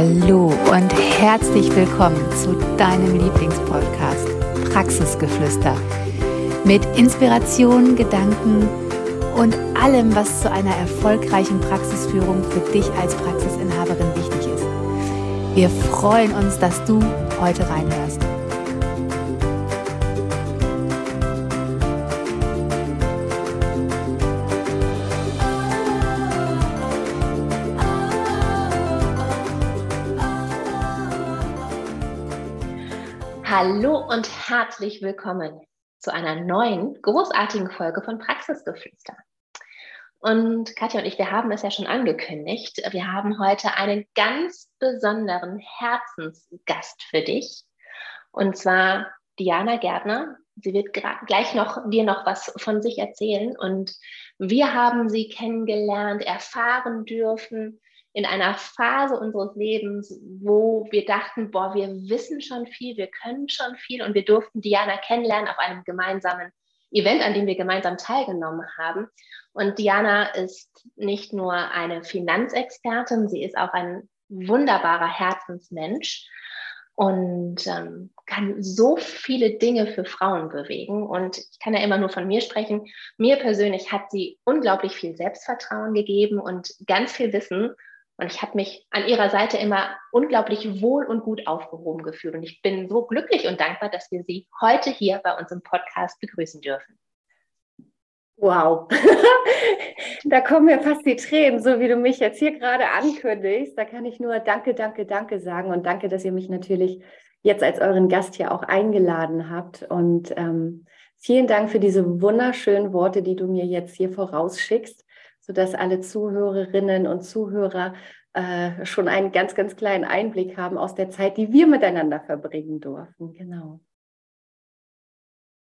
Hallo und herzlich willkommen zu deinem Lieblingspodcast Praxisgeflüster mit Inspiration, Gedanken und allem, was zu einer erfolgreichen Praxisführung für dich als Praxisinhaberin wichtig ist. Wir freuen uns, dass du heute reinhörst. Hallo und herzlich willkommen zu einer neuen, großartigen Folge von Praxisgeflüster. Und Katja und ich, wir haben es ja schon angekündigt. Wir haben heute einen ganz besonderen Herzensgast für dich. Und zwar Diana Gärtner. Sie wird gleich noch dir noch was von sich erzählen. Und wir haben sie kennengelernt, erfahren dürfen, in einer Phase unseres Lebens, wo wir dachten, boah, wir wissen schon viel, wir können schon viel und wir durften Diana kennenlernen auf einem gemeinsamen Event, an dem wir gemeinsam teilgenommen haben. Und Diana ist nicht nur eine Finanzexpertin, sie ist auch ein wunderbarer Herzensmensch und ähm, kann so viele Dinge für Frauen bewegen. Und ich kann ja immer nur von mir sprechen. Mir persönlich hat sie unglaublich viel Selbstvertrauen gegeben und ganz viel Wissen. Und ich habe mich an ihrer Seite immer unglaublich wohl und gut aufgehoben gefühlt. Und ich bin so glücklich und dankbar, dass wir sie heute hier bei uns im Podcast begrüßen dürfen. Wow, da kommen mir fast die Tränen, so wie du mich jetzt hier gerade ankündigst. Da kann ich nur Danke, Danke, Danke sagen und danke, dass ihr mich natürlich jetzt als euren Gast hier auch eingeladen habt. Und ähm, vielen Dank für diese wunderschönen Worte, die du mir jetzt hier vorausschickst sodass alle Zuhörerinnen und Zuhörer äh, schon einen ganz, ganz kleinen Einblick haben aus der Zeit, die wir miteinander verbringen durften. Genau.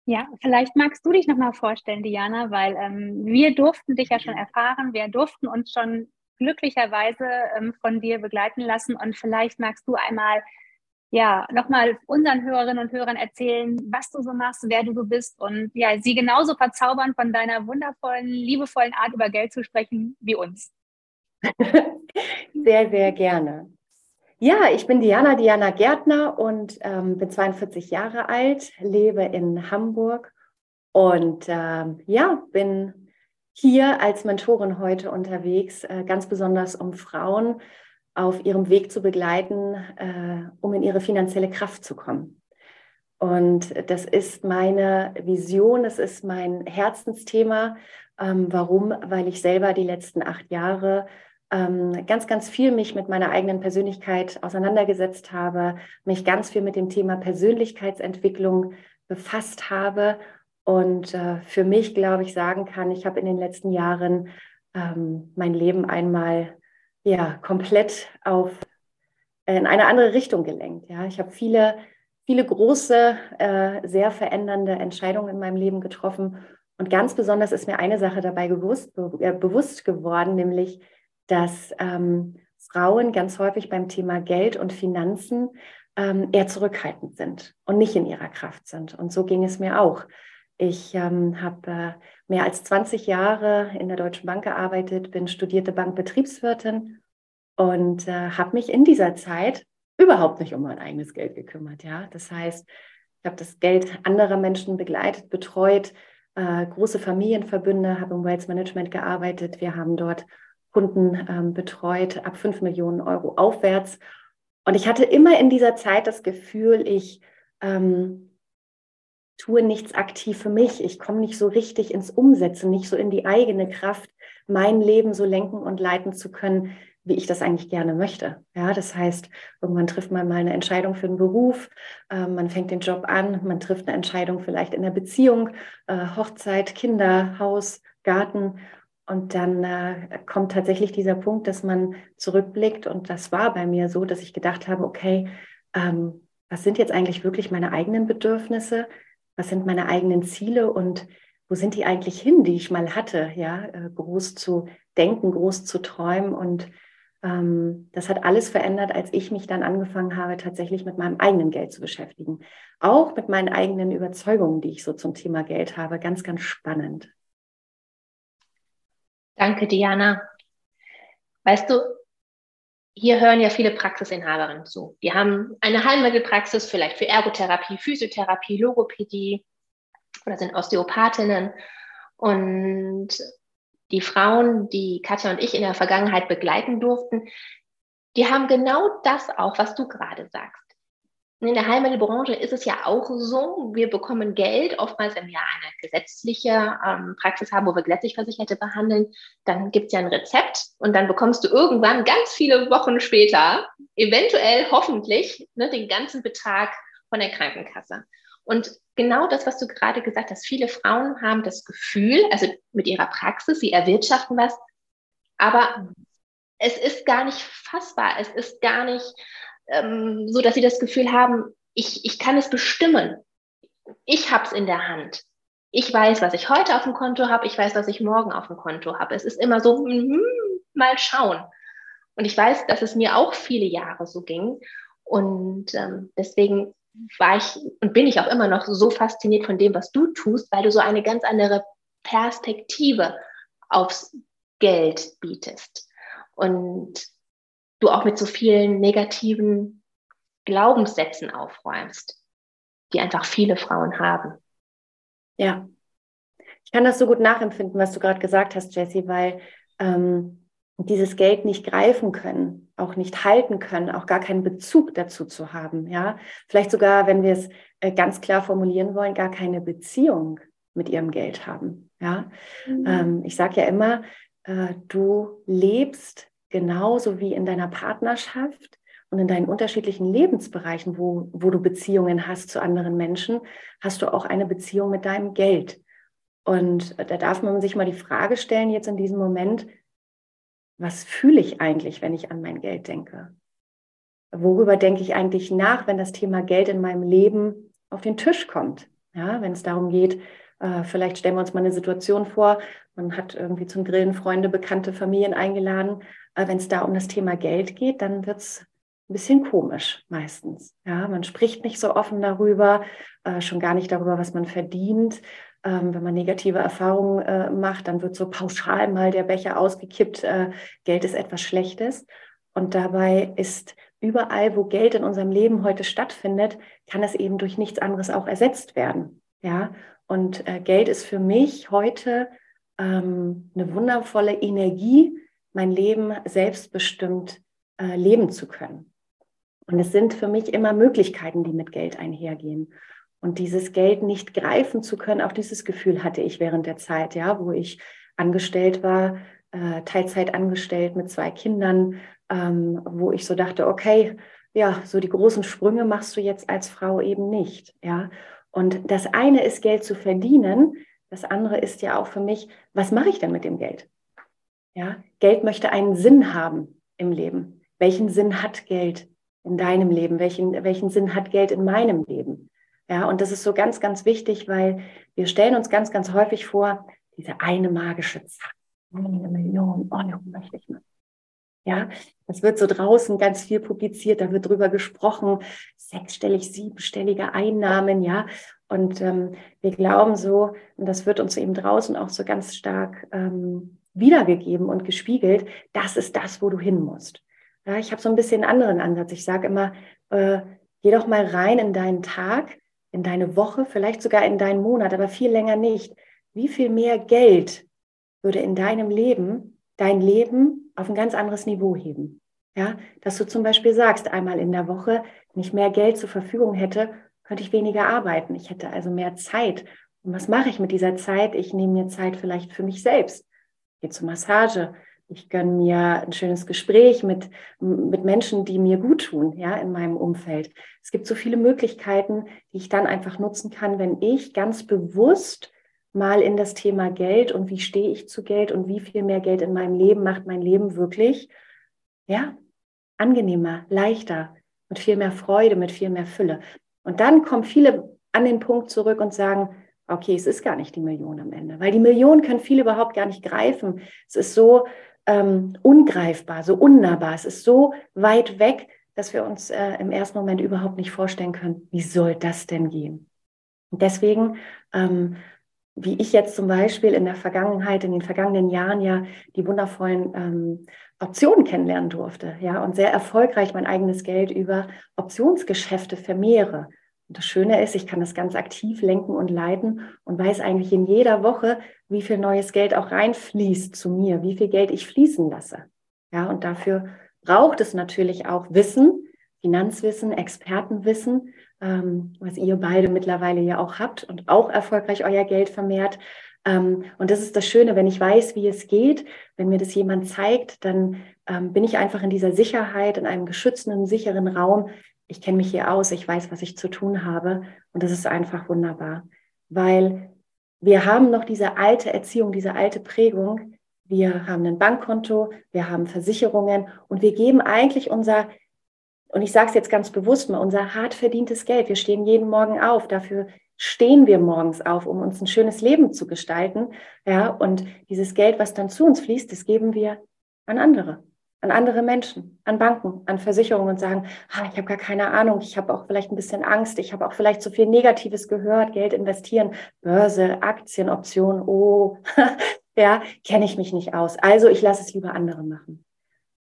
Ja, vielleicht magst du dich nochmal vorstellen, Diana, weil ähm, wir durften dich ja schon erfahren, wir durften uns schon glücklicherweise ähm, von dir begleiten lassen und vielleicht magst du einmal ja, nochmal unseren Hörerinnen und Hörern erzählen, was du so machst, wer du so bist und ja, sie genauso verzaubern, von deiner wundervollen, liebevollen Art über Geld zu sprechen wie uns. Sehr, sehr gerne. Ja, ich bin Diana, Diana Gärtner und ähm, bin 42 Jahre alt, lebe in Hamburg und ähm, ja, bin hier als Mentorin heute unterwegs, äh, ganz besonders um Frauen auf ihrem Weg zu begleiten, äh, um in ihre finanzielle Kraft zu kommen. Und das ist meine Vision, das ist mein Herzensthema. Ähm, warum? Weil ich selber die letzten acht Jahre ähm, ganz, ganz viel mich mit meiner eigenen Persönlichkeit auseinandergesetzt habe, mich ganz viel mit dem Thema Persönlichkeitsentwicklung befasst habe und äh, für mich, glaube ich, sagen kann, ich habe in den letzten Jahren ähm, mein Leben einmal ja, komplett auf äh, in eine andere Richtung gelenkt. Ja, ich habe viele, viele große, äh, sehr verändernde Entscheidungen in meinem Leben getroffen. Und ganz besonders ist mir eine Sache dabei bewusst, be äh, bewusst geworden, nämlich, dass ähm, Frauen ganz häufig beim Thema Geld und Finanzen ähm, eher zurückhaltend sind und nicht in ihrer Kraft sind. Und so ging es mir auch. Ich ähm, habe äh, mehr als 20 Jahre in der Deutschen Bank gearbeitet, bin studierte Bankbetriebswirtin und äh, habe mich in dieser Zeit überhaupt nicht um mein eigenes Geld gekümmert. Ja, das heißt, ich habe das Geld anderer Menschen begleitet, betreut, äh, große Familienverbünde, habe im Wealth Management gearbeitet. Wir haben dort Kunden ähm, betreut ab 5 Millionen Euro aufwärts. Und ich hatte immer in dieser Zeit das Gefühl, ich ähm, tue nichts aktiv für mich. Ich komme nicht so richtig ins Umsetzen, nicht so in die eigene Kraft, mein Leben so lenken und leiten zu können, wie ich das eigentlich gerne möchte. Ja, das heißt, irgendwann trifft man mal eine Entscheidung für einen Beruf, äh, man fängt den Job an, man trifft eine Entscheidung vielleicht in der Beziehung, äh, Hochzeit, Kinder, Haus, Garten. Und dann äh, kommt tatsächlich dieser Punkt, dass man zurückblickt. Und das war bei mir so, dass ich gedacht habe, okay, ähm, was sind jetzt eigentlich wirklich meine eigenen Bedürfnisse? Was sind meine eigenen Ziele und wo sind die eigentlich hin, die ich mal hatte, ja, äh, groß zu denken, groß zu träumen und ähm, das hat alles verändert, als ich mich dann angefangen habe, tatsächlich mit meinem eigenen Geld zu beschäftigen. Auch mit meinen eigenen Überzeugungen, die ich so zum Thema Geld habe. Ganz, ganz spannend. Danke, Diana. Weißt du, hier hören ja viele Praxisinhaberinnen zu. Die haben eine Heilmittelpraxis vielleicht für Ergotherapie, Physiotherapie, Logopädie oder sind Osteopathinnen. Und die Frauen, die Katja und ich in der Vergangenheit begleiten durften, die haben genau das auch, was du gerade sagst. In der Heilmittelbranche ist es ja auch so, wir bekommen Geld, oftmals im Jahr eine gesetzliche ähm, Praxis haben, wo wir gesetzlich Versicherte behandeln. Dann gibt es ja ein Rezept und dann bekommst du irgendwann ganz viele Wochen später, eventuell hoffentlich, ne, den ganzen Betrag von der Krankenkasse. Und genau das, was du gerade gesagt hast, viele Frauen haben das Gefühl, also mit ihrer Praxis, sie erwirtschaften was, aber es ist gar nicht fassbar, es ist gar nicht ähm, so dass sie das Gefühl haben, ich, ich kann es bestimmen. Ich habe es in der Hand. Ich weiß, was ich heute auf dem Konto habe. Ich weiß, was ich morgen auf dem Konto habe. Es ist immer so, mm, mal schauen. Und ich weiß, dass es mir auch viele Jahre so ging. Und ähm, deswegen war ich und bin ich auch immer noch so fasziniert von dem, was du tust, weil du so eine ganz andere Perspektive aufs Geld bietest. Und du auch mit so vielen negativen Glaubenssätzen aufräumst, die einfach viele Frauen haben. Ja, ich kann das so gut nachempfinden, was du gerade gesagt hast, Jessie, weil ähm, dieses Geld nicht greifen können, auch nicht halten können, auch gar keinen Bezug dazu zu haben. Ja, vielleicht sogar, wenn wir es äh, ganz klar formulieren wollen, gar keine Beziehung mit ihrem Geld haben. Ja, mhm. ähm, ich sage ja immer, äh, du lebst genauso wie in deiner Partnerschaft und in deinen unterschiedlichen Lebensbereichen, wo, wo du Beziehungen hast zu anderen Menschen, hast du auch eine Beziehung mit deinem Geld. Und da darf man sich mal die Frage stellen, jetzt in diesem Moment, was fühle ich eigentlich, wenn ich an mein Geld denke? Worüber denke ich eigentlich nach, wenn das Thema Geld in meinem Leben auf den Tisch kommt? Ja, wenn es darum geht, äh, vielleicht stellen wir uns mal eine Situation vor, man hat irgendwie zum Grillen Freunde, Bekannte, Familien eingeladen. Aber wenn es da um das Thema Geld geht, dann wird es ein bisschen komisch meistens. Ja, man spricht nicht so offen darüber, äh, schon gar nicht darüber, was man verdient. Ähm, wenn man negative Erfahrungen äh, macht, dann wird so pauschal mal der Becher ausgekippt, äh, Geld ist etwas Schlechtes. Und dabei ist überall, wo Geld in unserem Leben heute stattfindet, kann es eben durch nichts anderes auch ersetzt werden. Ja, und äh, Geld ist für mich heute ähm, eine wundervolle Energie, mein Leben selbstbestimmt äh, leben zu können. Und es sind für mich immer Möglichkeiten, die mit Geld einhergehen. Und dieses Geld nicht greifen zu können, auch dieses Gefühl hatte ich während der Zeit, ja, wo ich angestellt war, äh, Teilzeit angestellt mit zwei Kindern, ähm, wo ich so dachte, okay, ja, so die großen Sprünge machst du jetzt als Frau eben nicht, ja. Und das eine ist Geld zu verdienen, das andere ist ja auch für mich, was mache ich denn mit dem Geld? Ja, Geld möchte einen Sinn haben im Leben. Welchen Sinn hat Geld in deinem Leben? Welchen, welchen Sinn hat Geld in meinem Leben? Ja, und das ist so ganz, ganz wichtig, weil wir stellen uns ganz, ganz häufig vor, diese eine magische Zahl, eine Million Euro möchte ich mal. Ja, das wird so draußen ganz viel publiziert, da wird drüber gesprochen, sechsstellig, siebenstellige Einnahmen, ja. Und ähm, wir glauben so, und das wird uns eben draußen auch so ganz stark ähm, wiedergegeben und gespiegelt, das ist das, wo du hin musst. Ja, ich habe so ein bisschen einen anderen Ansatz. Ich sage immer, äh, geh doch mal rein in deinen Tag, in deine Woche, vielleicht sogar in deinen Monat, aber viel länger nicht. Wie viel mehr Geld würde in deinem Leben dein Leben auf ein ganz anderes Niveau heben? Ja, dass du zum Beispiel sagst, einmal in der Woche, wenn ich mehr Geld zur Verfügung hätte, könnte ich weniger arbeiten. Ich hätte also mehr Zeit. Und was mache ich mit dieser Zeit? Ich nehme mir Zeit vielleicht für mich selbst gehe zur Massage, ich gönne mir ein schönes Gespräch mit, mit Menschen, die mir gut tun, ja, in meinem Umfeld. Es gibt so viele Möglichkeiten, die ich dann einfach nutzen kann, wenn ich ganz bewusst mal in das Thema Geld und wie stehe ich zu Geld und wie viel mehr Geld in meinem Leben macht mein Leben wirklich, ja, angenehmer, leichter, mit viel mehr Freude, mit viel mehr Fülle. Und dann kommen viele an den Punkt zurück und sagen, okay, es ist gar nicht die Million am Ende, weil die Million können viele überhaupt gar nicht greifen. Es ist so ähm, ungreifbar, so unnahbar, es ist so weit weg, dass wir uns äh, im ersten Moment überhaupt nicht vorstellen können, wie soll das denn gehen. Und deswegen ähm, wie ich jetzt zum Beispiel in der Vergangenheit, in den vergangenen Jahren ja die wundervollen ähm, Optionen kennenlernen durfte, ja, und sehr erfolgreich mein eigenes Geld über Optionsgeschäfte vermehre. Das Schöne ist, ich kann das ganz aktiv lenken und leiten und weiß eigentlich in jeder Woche, wie viel neues Geld auch reinfließt zu mir, wie viel Geld ich fließen lasse. Ja, und dafür braucht es natürlich auch Wissen, Finanzwissen, Expertenwissen, ähm, was ihr beide mittlerweile ja auch habt und auch erfolgreich euer Geld vermehrt. Ähm, und das ist das Schöne, wenn ich weiß, wie es geht, wenn mir das jemand zeigt, dann ähm, bin ich einfach in dieser Sicherheit, in einem geschützten, sicheren Raum. Ich kenne mich hier aus, ich weiß, was ich zu tun habe. Und das ist einfach wunderbar, weil wir haben noch diese alte Erziehung, diese alte Prägung. Wir haben ein Bankkonto, wir haben Versicherungen und wir geben eigentlich unser und ich sage es jetzt ganz bewusst mal, unser hart verdientes Geld, wir stehen jeden Morgen auf, dafür stehen wir morgens auf, um uns ein schönes Leben zu gestalten. Ja, und dieses Geld, was dann zu uns fließt, das geben wir an andere, an andere Menschen, an Banken, an Versicherungen und sagen, ah, ich habe gar keine Ahnung, ich habe auch vielleicht ein bisschen Angst, ich habe auch vielleicht so viel Negatives gehört, Geld investieren, Börse, Aktien, Optionen, oh, ja, kenne ich mich nicht aus. Also ich lasse es lieber andere machen.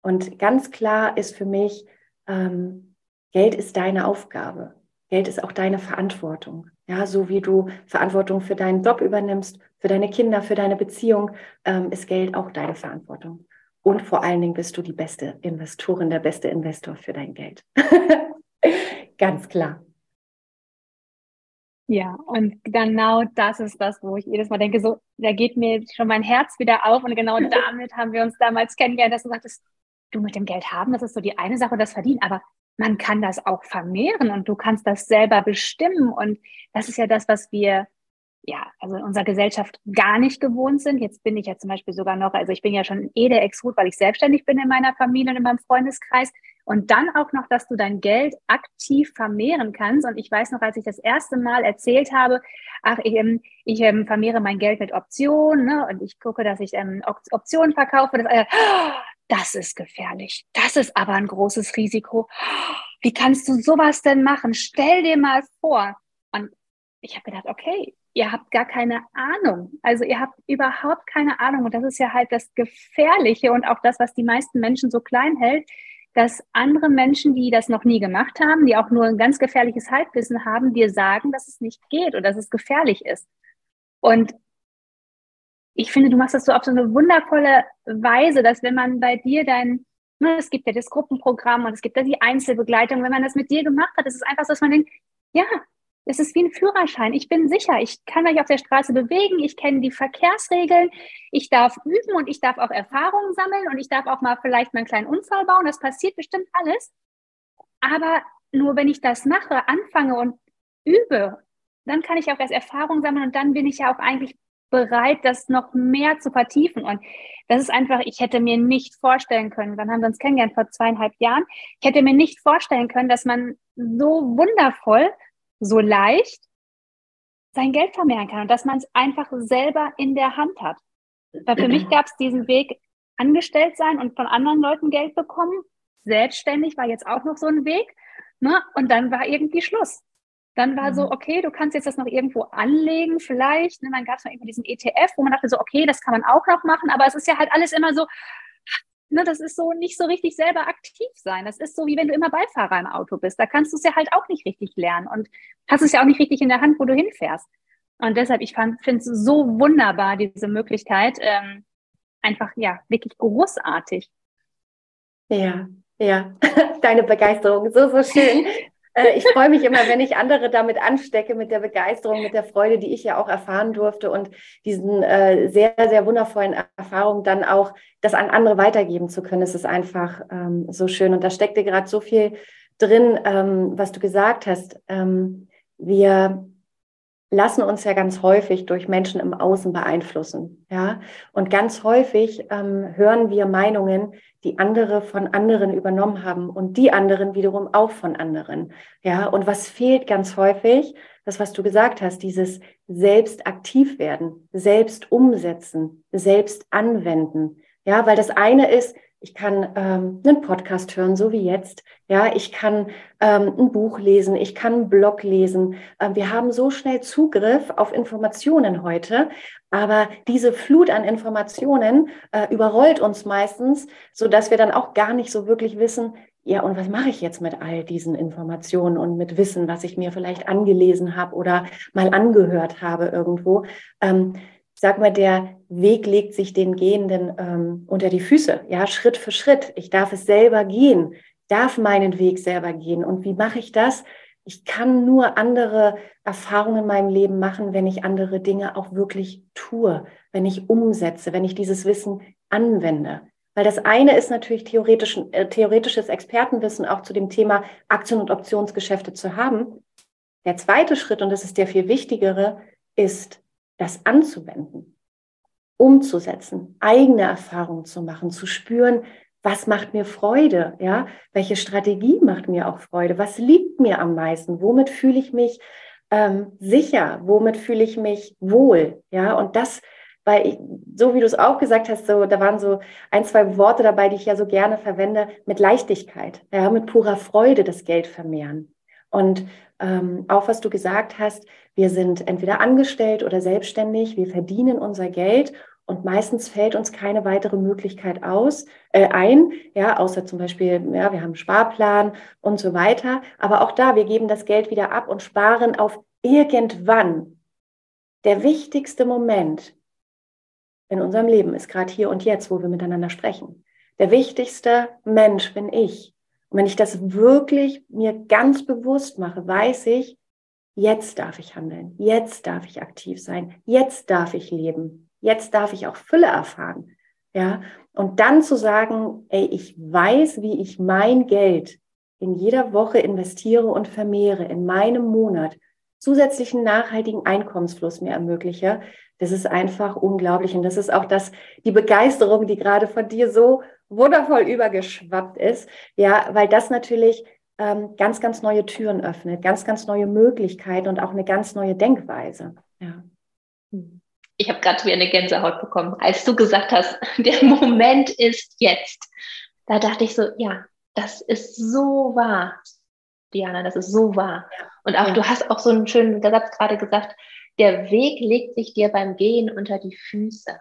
Und ganz klar ist für mich, ähm, Geld ist deine Aufgabe. Geld ist auch deine Verantwortung. Ja, so wie du Verantwortung für deinen Job übernimmst, für deine Kinder, für deine Beziehung, ähm, ist Geld auch deine Verantwortung. Und vor allen Dingen bist du die beste Investorin, der beste Investor für dein Geld. Ganz klar. Ja, und genau das ist das, wo ich jedes Mal denke, so, da geht mir schon mein Herz wieder auf und genau damit haben wir uns damals kennengelernt, dass du sagtest, du mit dem Geld haben, das ist so die eine Sache, das Verdienen, aber man kann das auch vermehren und du kannst das selber bestimmen. Und das ist ja das, was wir ja, also in unserer Gesellschaft gar nicht gewohnt sind. Jetzt bin ich ja zum Beispiel sogar noch, also ich bin ja schon eh der Ex-Root, weil ich selbstständig bin in meiner Familie und in meinem Freundeskreis. Und dann auch noch, dass du dein Geld aktiv vermehren kannst. Und ich weiß noch, als ich das erste Mal erzählt habe, ach, ich, ähm, ich ähm, vermehre mein Geld mit Optionen ne, und ich gucke, dass ich ähm, Optionen verkaufe. Das, äh, das ist gefährlich. Das ist aber ein großes Risiko. Wie kannst du sowas denn machen? Stell dir mal vor. Und ich habe gedacht, okay, ihr habt gar keine Ahnung. Also ihr habt überhaupt keine Ahnung. Und das ist ja halt das Gefährliche und auch das, was die meisten Menschen so klein hält, dass andere Menschen, die das noch nie gemacht haben, die auch nur ein ganz gefährliches Halbwissen haben, dir sagen, dass es nicht geht und dass es gefährlich ist. Und ich finde, du machst das so auf so eine wundervolle Weise, dass wenn man bei dir dein, ne, es gibt ja das Gruppenprogramm und es gibt ja die Einzelbegleitung, wenn man das mit dir gemacht hat, ist es einfach so, dass man denkt, ja, es ist wie ein Führerschein. Ich bin sicher, ich kann mich auf der Straße bewegen, ich kenne die Verkehrsregeln, ich darf üben und ich darf auch Erfahrungen sammeln und ich darf auch mal vielleicht mal einen kleinen Unfall bauen. Das passiert bestimmt alles. Aber nur wenn ich das mache, anfange und übe, dann kann ich auch erst Erfahrungen sammeln und dann bin ich ja auch eigentlich bereit, das noch mehr zu vertiefen. Und das ist einfach, ich hätte mir nicht vorstellen können, wann haben wir uns kennengelernt? Vor zweieinhalb Jahren. Ich hätte mir nicht vorstellen können, dass man so wundervoll, so leicht sein Geld vermehren kann und dass man es einfach selber in der Hand hat. Weil für mich gab es diesen Weg, angestellt sein und von anderen Leuten Geld bekommen. Selbstständig war jetzt auch noch so ein Weg. Ne? Und dann war irgendwie Schluss. Dann war mhm. so, okay, du kannst jetzt das noch irgendwo anlegen, vielleicht. Ne, dann gab es noch irgendwie diesen ETF, wo man dachte so, okay, das kann man auch noch machen, aber es ist ja halt alles immer so, ne, das ist so nicht so richtig selber aktiv sein. Das ist so, wie wenn du immer Beifahrer im Auto bist. Da kannst du es ja halt auch nicht richtig lernen und hast es ja auch nicht richtig in der Hand, wo du hinfährst. Und deshalb, ich finde es so wunderbar, diese Möglichkeit. Ähm, einfach, ja, wirklich großartig. Ja, ja, deine Begeisterung, so, so schön. Äh, ich freue mich immer, wenn ich andere damit anstecke, mit der Begeisterung, mit der Freude, die ich ja auch erfahren durfte und diesen äh, sehr, sehr wundervollen Erfahrungen dann auch das an andere weitergeben zu können. Es ist einfach ähm, so schön. Und da steckte gerade so viel drin, ähm, was du gesagt hast. Ähm, wir lassen uns ja ganz häufig durch Menschen im Außen beeinflussen. Ja? Und ganz häufig ähm, hören wir Meinungen, die andere von anderen übernommen haben und die anderen wiederum auch von anderen. Ja? Und was fehlt ganz häufig? Das, was du gesagt hast, dieses selbst aktiv werden, selbst umsetzen, selbst anwenden. Ja, weil das eine ist, ich kann ähm, einen Podcast hören, so wie jetzt. Ja, ich kann ähm, ein Buch lesen, ich kann einen Blog lesen. Ähm, wir haben so schnell Zugriff auf Informationen heute, aber diese Flut an Informationen äh, überrollt uns meistens, so dass wir dann auch gar nicht so wirklich wissen, ja, und was mache ich jetzt mit all diesen Informationen und mit Wissen, was ich mir vielleicht angelesen habe oder mal angehört habe irgendwo? Ähm, sag mal, der Weg legt sich den Gehenden ähm, unter die Füße, ja, Schritt für Schritt. Ich darf es selber gehen, darf meinen Weg selber gehen. Und wie mache ich das? Ich kann nur andere Erfahrungen in meinem Leben machen, wenn ich andere Dinge auch wirklich tue, wenn ich umsetze, wenn ich dieses Wissen anwende. Weil das eine ist natürlich theoretisch, äh, theoretisches Expertenwissen auch zu dem Thema Aktien- und Optionsgeschäfte zu haben. Der zweite Schritt, und das ist der viel wichtigere, ist das anzuwenden, umzusetzen, eigene Erfahrungen zu machen, zu spüren, was macht mir Freude, ja, welche Strategie macht mir auch Freude, was liegt mir am meisten, womit fühle ich mich ähm, sicher, womit fühle ich mich wohl, ja, und das, weil ich, so wie du es auch gesagt hast, so, da waren so ein, zwei Worte dabei, die ich ja so gerne verwende, mit Leichtigkeit, ja, mit purer Freude das Geld vermehren. Und ähm, auch was du gesagt hast, wir sind entweder angestellt oder selbstständig, wir verdienen unser Geld und meistens fällt uns keine weitere Möglichkeit aus, äh, ein, ja, außer zum Beispiel, ja, wir haben einen Sparplan und so weiter. Aber auch da, wir geben das Geld wieder ab und sparen auf irgendwann. Der wichtigste Moment in unserem Leben ist gerade hier und jetzt, wo wir miteinander sprechen. Der wichtigste Mensch bin ich. Und wenn ich das wirklich mir ganz bewusst mache, weiß ich, jetzt darf ich handeln, jetzt darf ich aktiv sein, jetzt darf ich leben, jetzt darf ich auch Fülle erfahren. Ja, und dann zu sagen, ey, ich weiß, wie ich mein Geld in jeder Woche investiere und vermehre, in meinem Monat zusätzlichen nachhaltigen Einkommensfluss mir ermögliche, das ist einfach unglaublich. Und das ist auch das, die Begeisterung, die gerade von dir so wundervoll übergeschwappt ist. Ja, weil das natürlich ähm, ganz, ganz neue Türen öffnet, ganz, ganz neue Möglichkeiten und auch eine ganz neue Denkweise. Ja. Ich habe gerade wieder eine Gänsehaut bekommen, als du gesagt hast, der Moment ist jetzt. Da dachte ich so, ja, das ist so wahr, Diana, das ist so wahr. Ja. Und auch ja. du hast auch so einen schönen Satz gerade gesagt, der Weg legt sich dir beim Gehen unter die Füße.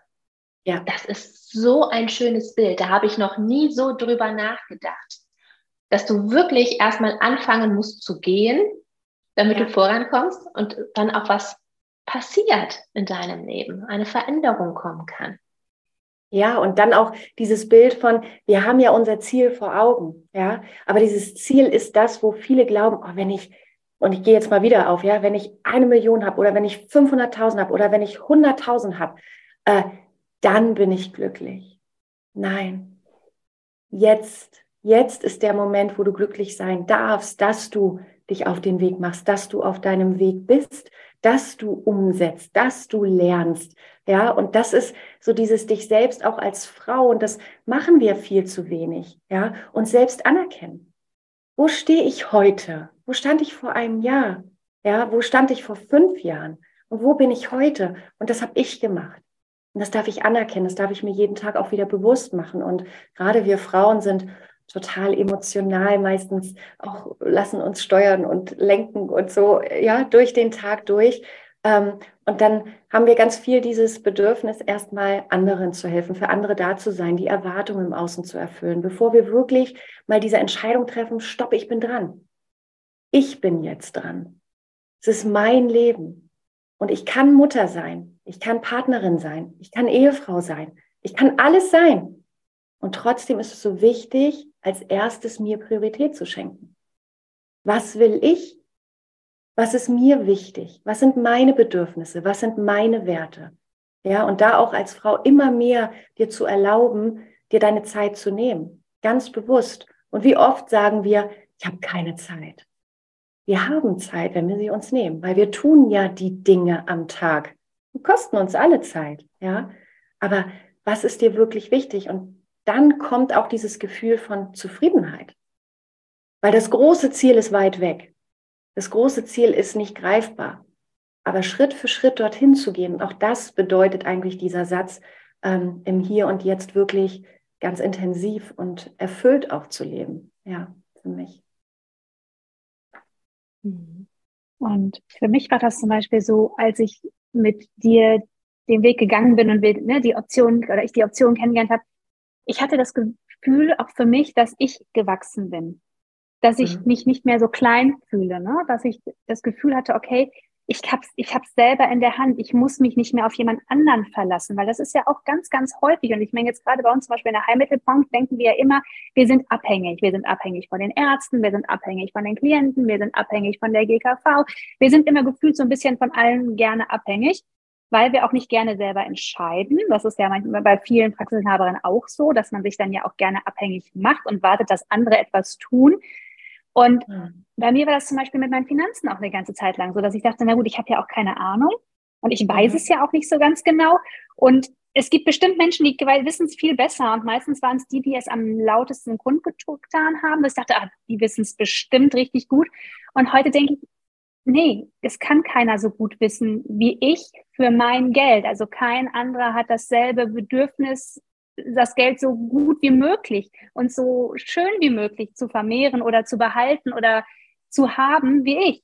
Ja. Das ist so ein schönes Bild. Da habe ich noch nie so drüber nachgedacht. Dass du wirklich erstmal anfangen musst zu gehen, damit ja. du vorankommst und dann auch was passiert in deinem Leben, eine Veränderung kommen kann. Ja, und dann auch dieses Bild von, wir haben ja unser Ziel vor Augen, ja, aber dieses Ziel ist das, wo viele glauben, oh, wenn ich und ich gehe jetzt mal wieder auf, ja, wenn ich eine Million habe oder wenn ich 500.000 habe oder wenn ich 100.000 habe, äh, dann bin ich glücklich. Nein, jetzt, jetzt ist der Moment, wo du glücklich sein darfst, dass du dich auf den Weg machst, dass du auf deinem Weg bist, dass du umsetzt, dass du lernst. Ja, und das ist so dieses dich selbst auch als Frau und das machen wir viel zu wenig. Ja, und selbst anerkennen. Wo stehe ich heute? Wo stand ich vor einem Jahr? Ja, wo stand ich vor fünf Jahren? Und wo bin ich heute? Und das habe ich gemacht. Und das darf ich anerkennen, das darf ich mir jeden Tag auch wieder bewusst machen. Und gerade wir Frauen sind total emotional, meistens auch lassen uns steuern und lenken und so, ja, durch den Tag durch. Ähm, und dann haben wir ganz viel dieses Bedürfnis, erstmal anderen zu helfen, für andere da zu sein, die Erwartungen im Außen zu erfüllen, bevor wir wirklich mal diese Entscheidung treffen, stopp, ich bin dran ich bin jetzt dran. Es ist mein Leben. Und ich kann Mutter sein. Ich kann Partnerin sein. Ich kann Ehefrau sein. Ich kann alles sein. Und trotzdem ist es so wichtig, als erstes mir Priorität zu schenken. Was will ich? Was ist mir wichtig? Was sind meine Bedürfnisse? Was sind meine Werte? Ja, und da auch als Frau immer mehr dir zu erlauben, dir deine Zeit zu nehmen. Ganz bewusst. Und wie oft sagen wir, ich habe keine Zeit. Wir haben Zeit, wenn wir sie uns nehmen, weil wir tun ja die Dinge am Tag. Die kosten uns alle Zeit, ja. Aber was ist dir wirklich wichtig? Und dann kommt auch dieses Gefühl von Zufriedenheit. Weil das große Ziel ist weit weg. Das große Ziel ist nicht greifbar. Aber Schritt für Schritt dorthin zu gehen, auch das bedeutet eigentlich dieser Satz, ähm, im Hier und Jetzt wirklich ganz intensiv und erfüllt auch zu leben. Ja, für mich. Mhm. Und für mich war das zum Beispiel so, als ich mit dir den Weg gegangen bin und wir, ne, die Option oder ich die Option kennengelernt habe, ich hatte das Gefühl auch für mich, dass ich gewachsen bin, dass ich mhm. mich nicht mehr so klein fühle, ne? dass ich das Gefühl hatte, okay, ich hab's, ich hab's selber in der Hand. Ich muss mich nicht mehr auf jemand anderen verlassen, weil das ist ja auch ganz, ganz häufig. Und ich meine jetzt gerade bei uns zum Beispiel in der Heilmittelbank denken wir ja immer, wir sind abhängig. Wir sind abhängig von den Ärzten, wir sind abhängig von den Klienten, wir sind abhängig von der GKV. Wir sind immer gefühlt so ein bisschen von allen gerne abhängig, weil wir auch nicht gerne selber entscheiden. Das ist ja manchmal bei vielen Praxisinhaberinnen auch so, dass man sich dann ja auch gerne abhängig macht und wartet, dass andere etwas tun. Und mhm. bei mir war das zum Beispiel mit meinen Finanzen auch eine ganze Zeit lang so, dass ich dachte, na gut, ich habe ja auch keine Ahnung und ich weiß mhm. es ja auch nicht so ganz genau. Und es gibt bestimmt Menschen, die wissen es viel besser. Und meistens waren es die, die es am lautesten kundgetan haben. Dass ich dachte, ah, die wissen es bestimmt richtig gut. Und heute denke ich, nee, es kann keiner so gut wissen wie ich für mein Geld. Also kein anderer hat dasselbe Bedürfnis das Geld so gut wie möglich und so schön wie möglich zu vermehren oder zu behalten oder zu haben wie ich.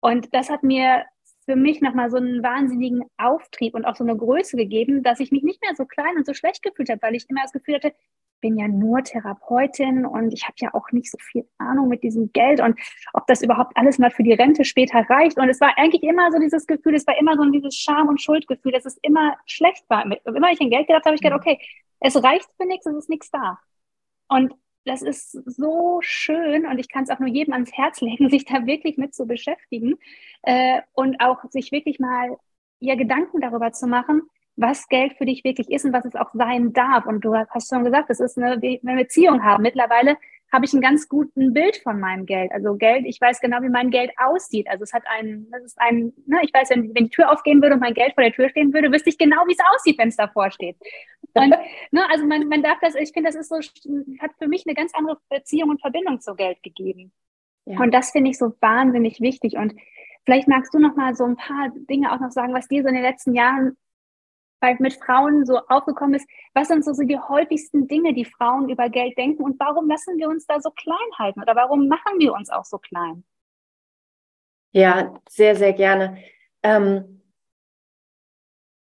Und das hat mir für mich nochmal so einen wahnsinnigen Auftrieb und auch so eine Größe gegeben, dass ich mich nicht mehr so klein und so schlecht gefühlt habe, weil ich immer das Gefühl hatte, bin ja nur Therapeutin und ich habe ja auch nicht so viel Ahnung mit diesem Geld und ob das überhaupt alles mal für die Rente später reicht. Und es war eigentlich immer so dieses Gefühl, es war immer so dieses Scham- und Schuldgefühl, dass es immer schlecht war. Immer ich an Geld gedacht habe, ich gedacht, okay, es reicht für nichts, es ist nichts da. Und das ist so schön und ich kann es auch nur jedem ans Herz legen, sich da wirklich mit zu beschäftigen äh, und auch sich wirklich mal ja Gedanken darüber zu machen, was Geld für dich wirklich ist und was es auch sein darf. Und du hast schon gesagt, es ist eine, eine Beziehung haben. Mittlerweile habe ich ein ganz guten Bild von meinem Geld. Also Geld, ich weiß genau, wie mein Geld aussieht. Also es hat ein, das ist ein, ne, ich weiß, wenn, wenn die Tür aufgehen würde und mein Geld vor der Tür stehen würde, wüsste ich genau, wie es aussieht, wenn es davor steht. Und, ne, also man, man darf das, ich finde, das ist so, hat für mich eine ganz andere Beziehung und Verbindung zu Geld gegeben. Ja. Und das finde ich so wahnsinnig wichtig. Und vielleicht magst du noch mal so ein paar Dinge auch noch sagen, was dir so in den letzten Jahren weil mit Frauen so aufgekommen ist, was sind so, die häufigsten Dinge, die Frauen über Geld denken und warum lassen wir uns da so klein halten oder warum machen wir uns auch so klein? Ja, sehr, sehr gerne. Ähm,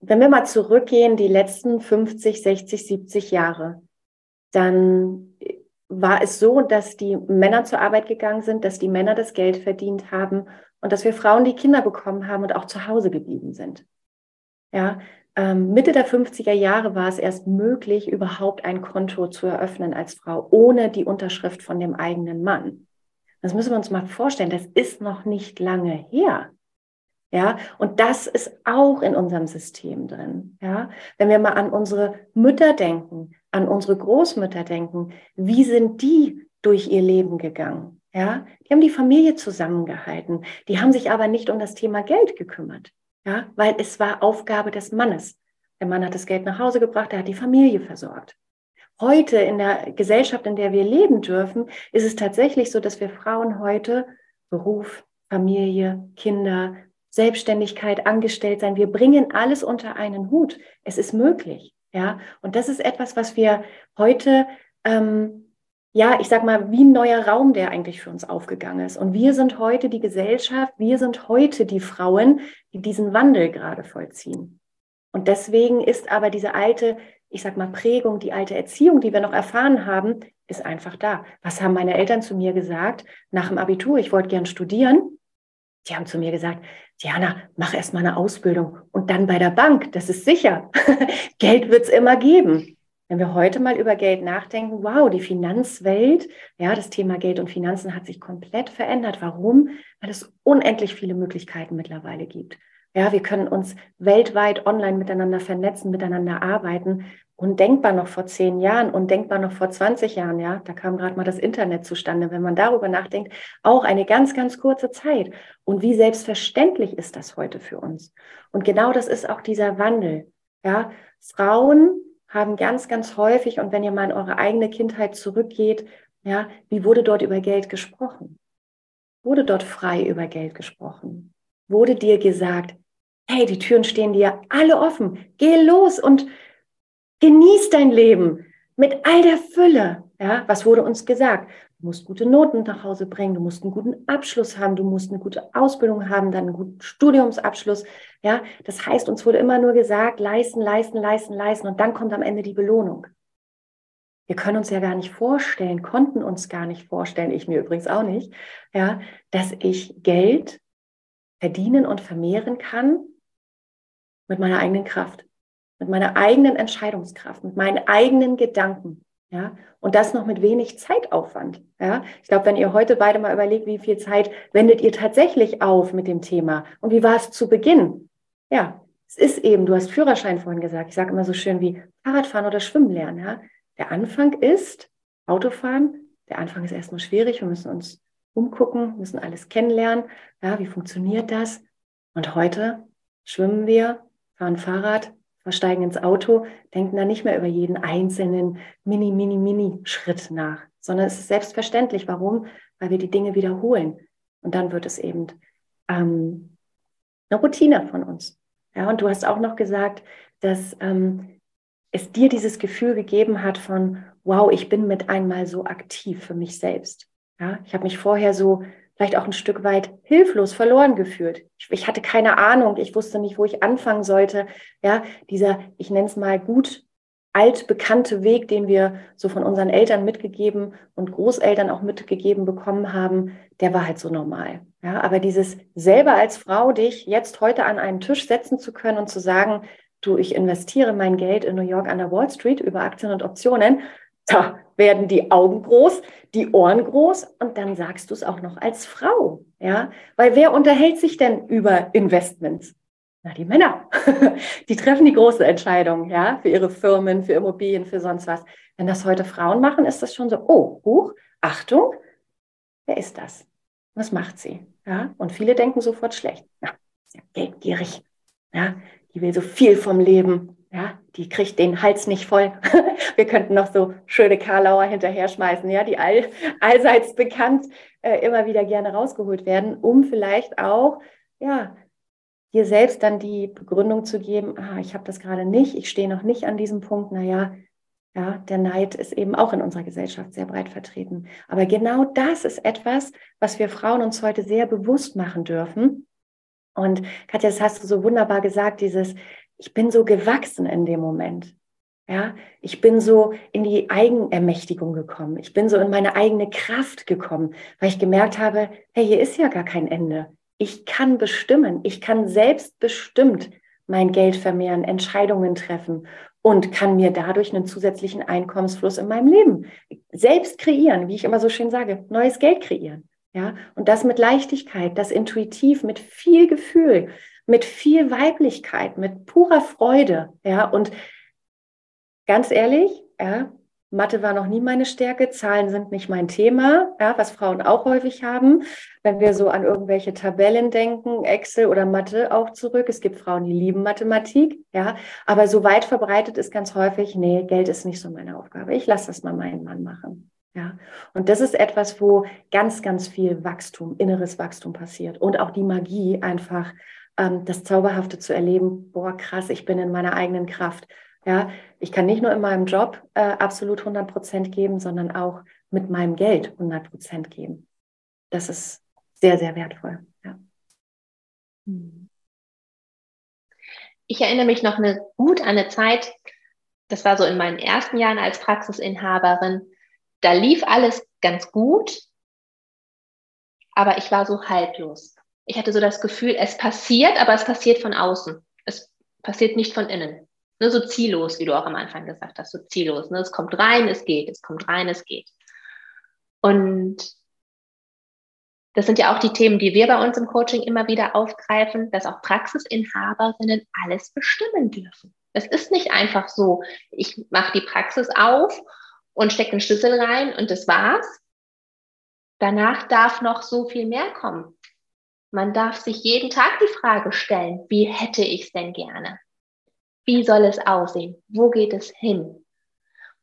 wenn wir mal zurückgehen, die letzten 50, 60, 70 Jahre, dann war es so, dass die Männer zur Arbeit gegangen sind, dass die Männer das Geld verdient haben und dass wir Frauen die Kinder bekommen haben und auch zu Hause geblieben sind. Ja, Mitte der 50er Jahre war es erst möglich, überhaupt ein Konto zu eröffnen als Frau, ohne die Unterschrift von dem eigenen Mann. Das müssen wir uns mal vorstellen. Das ist noch nicht lange her. Ja, und das ist auch in unserem System drin. Ja, wenn wir mal an unsere Mütter denken, an unsere Großmütter denken, wie sind die durch ihr Leben gegangen? Ja, die haben die Familie zusammengehalten. Die haben sich aber nicht um das Thema Geld gekümmert. Ja, weil es war Aufgabe des Mannes. Der Mann hat das Geld nach Hause gebracht, er hat die Familie versorgt. Heute in der Gesellschaft, in der wir leben dürfen, ist es tatsächlich so, dass wir Frauen heute Beruf, Familie, Kinder, Selbstständigkeit, angestellt sein, wir bringen alles unter einen Hut. Es ist möglich. Ja, und das ist etwas, was wir heute ähm, ja, ich sag mal, wie ein neuer Raum, der eigentlich für uns aufgegangen ist. Und wir sind heute die Gesellschaft, wir sind heute die Frauen, die diesen Wandel gerade vollziehen. Und deswegen ist aber diese alte, ich sag mal, Prägung, die alte Erziehung, die wir noch erfahren haben, ist einfach da. Was haben meine Eltern zu mir gesagt nach dem Abitur? Ich wollte gern studieren. Die haben zu mir gesagt, Diana, mach erst mal eine Ausbildung und dann bei der Bank. Das ist sicher. Geld wird's immer geben. Wenn wir heute mal über Geld nachdenken, wow, die Finanzwelt, ja, das Thema Geld und Finanzen hat sich komplett verändert. Warum? Weil es unendlich viele Möglichkeiten mittlerweile gibt. Ja, wir können uns weltweit online miteinander vernetzen, miteinander arbeiten. Undenkbar noch vor zehn Jahren, undenkbar noch vor 20 Jahren, ja. Da kam gerade mal das Internet zustande. Wenn man darüber nachdenkt, auch eine ganz, ganz kurze Zeit. Und wie selbstverständlich ist das heute für uns? Und genau das ist auch dieser Wandel. Ja, Frauen haben ganz, ganz häufig, und wenn ihr mal in eure eigene Kindheit zurückgeht, ja, wie wurde dort über Geld gesprochen? Wurde dort frei über Geld gesprochen? Wurde dir gesagt, hey, die Türen stehen dir alle offen, geh los und genieß dein Leben. mit all der Fülle. Ja, was wurde uns gesagt? Du musst gute Noten nach Hause bringen, du musst einen guten Abschluss haben, du musst eine gute Ausbildung haben, dann einen guten Studiumsabschluss. Ja, das heißt, uns wurde immer nur gesagt, leisten, leisten, leisten, leisten und dann kommt am Ende die Belohnung. Wir können uns ja gar nicht vorstellen, konnten uns gar nicht vorstellen, ich mir übrigens auch nicht, ja, dass ich Geld verdienen und vermehren kann mit meiner eigenen Kraft, mit meiner eigenen Entscheidungskraft, mit meinen eigenen Gedanken. Ja, und das noch mit wenig Zeitaufwand. Ja, ich glaube, wenn ihr heute beide mal überlegt, wie viel Zeit wendet ihr tatsächlich auf mit dem Thema und wie war es zu Beginn? Ja, es ist eben, du hast Führerschein vorhin gesagt. Ich sage immer so schön wie Fahrradfahren oder Schwimmen lernen. Ja, der Anfang ist Autofahren. Der Anfang ist erstmal schwierig. Wir müssen uns umgucken, müssen alles kennenlernen. Ja, wie funktioniert das? Und heute schwimmen wir, fahren Fahrrad, versteigen ins Auto, denken da nicht mehr über jeden einzelnen Mini, Mini, Mini-Schritt nach, sondern es ist selbstverständlich. Warum? Weil wir die Dinge wiederholen. Und dann wird es eben ähm, eine Routine von uns. Ja, und du hast auch noch gesagt, dass ähm, es dir dieses Gefühl gegeben hat von, wow, ich bin mit einmal so aktiv für mich selbst. Ja, ich habe mich vorher so vielleicht auch ein Stück weit hilflos verloren gefühlt. Ich, ich, hatte keine Ahnung, ich wusste nicht, wo ich anfangen sollte. Ja, dieser, ich nenne es mal gut altbekannte Weg, den wir so von unseren Eltern mitgegeben und Großeltern auch mitgegeben bekommen haben, der war halt so normal. Ja, aber dieses selber als Frau dich jetzt heute an einen Tisch setzen zu können und zu sagen, du, ich investiere mein Geld in New York an der Wall Street über Aktien und Optionen da werden die Augen groß, die Ohren groß und dann sagst du es auch noch als Frau, ja? Weil wer unterhält sich denn über Investments? Na, die Männer. Die treffen die große Entscheidung, ja, für ihre Firmen, für Immobilien, für sonst was. Wenn das heute Frauen machen, ist das schon so, oh, Huch, Achtung, wer ist das? Was macht sie? Ja, und viele denken sofort schlecht. Na, ist ja geldgierig. Ja, die will so viel vom Leben. Ja, die kriegt den Hals nicht voll. Wir könnten noch so schöne Karlauer hinterher schmeißen, ja, die all, allseits bekannt äh, immer wieder gerne rausgeholt werden, um vielleicht auch, ja, dir selbst dann die Begründung zu geben, ah, ich habe das gerade nicht, ich stehe noch nicht an diesem Punkt, naja, ja, der Neid ist eben auch in unserer Gesellschaft sehr breit vertreten. Aber genau das ist etwas, was wir Frauen uns heute sehr bewusst machen dürfen. Und Katja, das hast du so wunderbar gesagt, dieses, ich bin so gewachsen in dem Moment. Ja, ich bin so in die Eigenermächtigung gekommen. Ich bin so in meine eigene Kraft gekommen, weil ich gemerkt habe, hey, hier ist ja gar kein Ende. Ich kann bestimmen. Ich kann selbstbestimmt mein Geld vermehren, Entscheidungen treffen und kann mir dadurch einen zusätzlichen Einkommensfluss in meinem Leben selbst kreieren, wie ich immer so schön sage, neues Geld kreieren. Ja, und das mit Leichtigkeit, das intuitiv, mit viel Gefühl, mit viel Weiblichkeit, mit purer Freude. Ja, und ganz ehrlich, ja, Mathe war noch nie meine Stärke, Zahlen sind nicht mein Thema, ja, was Frauen auch häufig haben. Wenn wir so an irgendwelche Tabellen denken, Excel oder Mathe auch zurück. Es gibt Frauen, die lieben Mathematik, ja, aber so weit verbreitet ist ganz häufig, nee, Geld ist nicht so meine Aufgabe. Ich lasse das mal meinen Mann machen. Ja, und das ist etwas, wo ganz, ganz viel Wachstum, inneres Wachstum passiert und auch die Magie einfach ähm, das Zauberhafte zu erleben, boah, krass, ich bin in meiner eigenen Kraft. Ja, ich kann nicht nur in meinem Job äh, absolut 100 Prozent geben, sondern auch mit meinem Geld 100 Prozent geben. Das ist sehr, sehr wertvoll. Ja. Ich erinnere mich noch eine, gut an eine Zeit, das war so in meinen ersten Jahren als Praxisinhaberin. Da lief alles ganz gut, aber ich war so haltlos ich hatte so das Gefühl, es passiert, aber es passiert von außen. Es passiert nicht von innen. Ne, so ziellos, wie du auch am Anfang gesagt hast, so ziellos. Ne? Es kommt rein, es geht, es kommt rein, es geht. Und das sind ja auch die Themen, die wir bei uns im Coaching immer wieder aufgreifen, dass auch Praxisinhaberinnen alles bestimmen dürfen. Es ist nicht einfach so, ich mache die Praxis auf und stecke den Schlüssel rein und das war's. Danach darf noch so viel mehr kommen. Man darf sich jeden Tag die Frage stellen, wie hätte ich es denn gerne? Wie soll es aussehen? Wo geht es hin?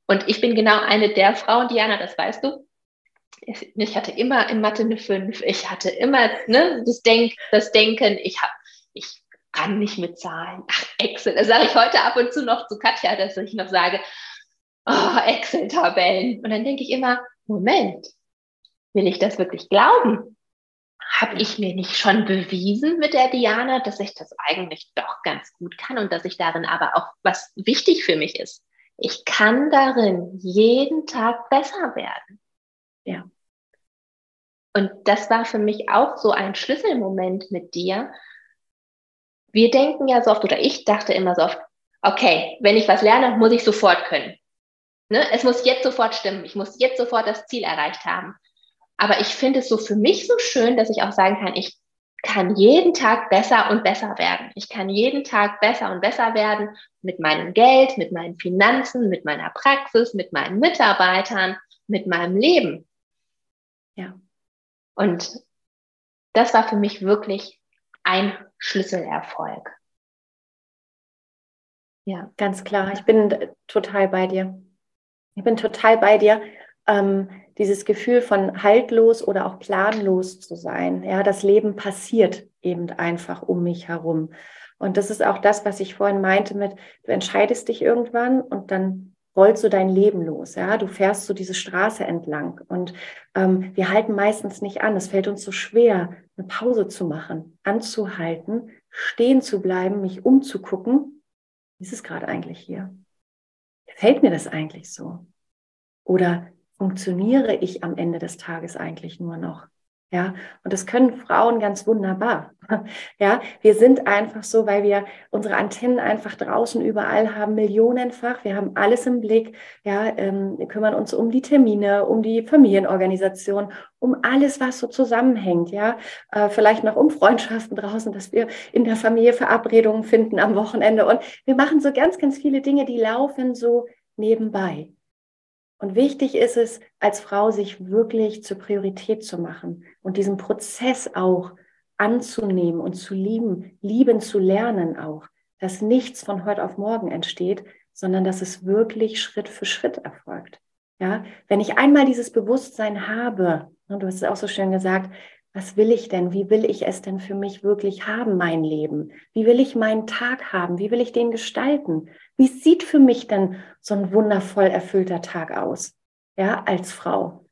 Und ich bin genau eine der Frauen, Diana, das weißt du. Ich hatte immer in Mathe eine 5. Ich hatte immer ne, das, Denk, das Denken, ich, hab, ich kann nicht mit Zahlen. Ach, Excel. Das sage ich heute ab und zu noch zu Katja, dass ich noch sage, oh, Excel-Tabellen. Und dann denke ich immer, Moment, will ich das wirklich glauben? Habe ich mir nicht schon bewiesen mit der Diana, dass ich das eigentlich doch ganz gut kann und dass ich darin aber auch was wichtig für mich ist? Ich kann darin jeden Tag besser werden. Ja. Und das war für mich auch so ein Schlüsselmoment mit dir. Wir denken ja so oft, oder ich dachte immer so oft, okay, wenn ich was lerne, muss ich sofort können. Ne? Es muss jetzt sofort stimmen. Ich muss jetzt sofort das Ziel erreicht haben. Aber ich finde es so für mich so schön, dass ich auch sagen kann, ich kann jeden Tag besser und besser werden. Ich kann jeden Tag besser und besser werden mit meinem Geld, mit meinen Finanzen, mit meiner Praxis, mit meinen Mitarbeitern, mit meinem Leben. Ja. Und das war für mich wirklich ein Schlüsselerfolg. Ja, ganz klar. Ich bin total bei dir. Ich bin total bei dir. Ähm, dieses Gefühl von haltlos oder auch planlos zu sein. Ja, das Leben passiert eben einfach um mich herum. Und das ist auch das, was ich vorhin meinte mit, du entscheidest dich irgendwann und dann rollt so dein Leben los. Ja, du fährst so diese Straße entlang und ähm, wir halten meistens nicht an. Es fällt uns so schwer, eine Pause zu machen, anzuhalten, stehen zu bleiben, mich umzugucken. Wie ist es gerade eigentlich hier? Gefällt mir das eigentlich so? Oder funktioniere ich am Ende des Tages eigentlich nur noch? Ja, und das können Frauen ganz wunderbar. Ja, wir sind einfach so, weil wir unsere Antennen einfach draußen überall haben, millionenfach. Wir haben alles im Blick. Ja, ähm, kümmern uns um die Termine, um die Familienorganisation, um alles, was so zusammenhängt. Ja, äh, vielleicht noch um Freundschaften draußen, dass wir in der Familie Verabredungen finden am Wochenende. Und wir machen so ganz, ganz viele Dinge, die laufen so nebenbei. Und wichtig ist es, als Frau sich wirklich zur Priorität zu machen und diesen Prozess auch anzunehmen und zu lieben, lieben zu lernen auch, dass nichts von heute auf morgen entsteht, sondern dass es wirklich Schritt für Schritt erfolgt. Ja, wenn ich einmal dieses Bewusstsein habe, und du hast es auch so schön gesagt, was will ich denn? Wie will ich es denn für mich wirklich haben, mein Leben? Wie will ich meinen Tag haben? Wie will ich den gestalten? Wie sieht für mich denn so ein wundervoll erfüllter Tag aus? Ja, als Frau.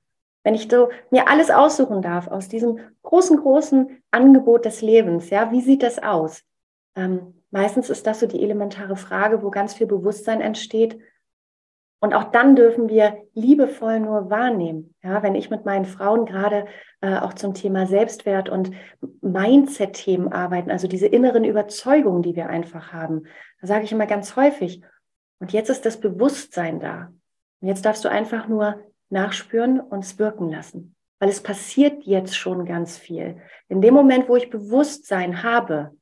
Wenn ich so mir alles aussuchen darf aus diesem großen, großen Angebot des Lebens, ja, wie sieht das aus? Ähm, meistens ist das so die elementare Frage, wo ganz viel Bewusstsein entsteht und auch dann dürfen wir liebevoll nur wahrnehmen. Ja, wenn ich mit meinen Frauen gerade äh, auch zum Thema Selbstwert und Mindset-Themen arbeiten, also diese inneren Überzeugungen, die wir einfach haben, da sage ich immer ganz häufig, und jetzt ist das Bewusstsein da. Und jetzt darfst du einfach nur nachspüren und es wirken lassen. Weil es passiert jetzt schon ganz viel. In dem Moment, wo ich Bewusstsein habe,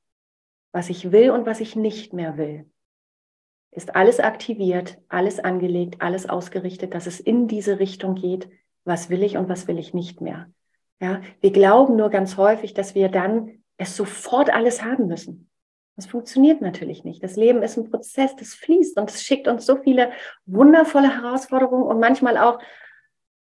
was ich will und was ich nicht mehr will, ist alles aktiviert, alles angelegt, alles ausgerichtet, dass es in diese Richtung geht, was will ich und was will ich nicht mehr. Ja, wir glauben nur ganz häufig, dass wir dann es sofort alles haben müssen. Das funktioniert natürlich nicht. Das Leben ist ein Prozess, das fließt und es schickt uns so viele wundervolle Herausforderungen und manchmal auch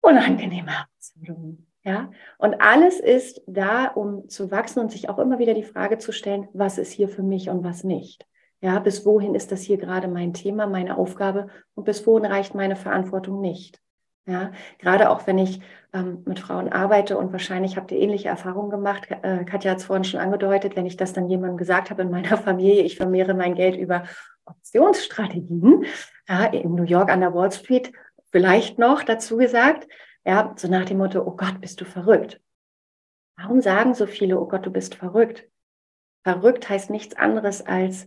unangenehme Herausforderungen. Ja, und alles ist da, um zu wachsen und sich auch immer wieder die Frage zu stellen, was ist hier für mich und was nicht. Ja, bis wohin ist das hier gerade mein Thema, meine Aufgabe und bis wohin reicht meine Verantwortung nicht? Ja, gerade auch wenn ich ähm, mit Frauen arbeite und wahrscheinlich habt ihr ähnliche Erfahrungen gemacht. Äh, Katja hat es vorhin schon angedeutet, wenn ich das dann jemandem gesagt habe in meiner Familie, ich vermehre mein Geld über Optionsstrategien, ja, in New York an der Wall Street, vielleicht noch dazu gesagt, ja, so nach dem Motto, oh Gott, bist du verrückt. Warum sagen so viele, oh Gott, du bist verrückt? Verrückt heißt nichts anderes als,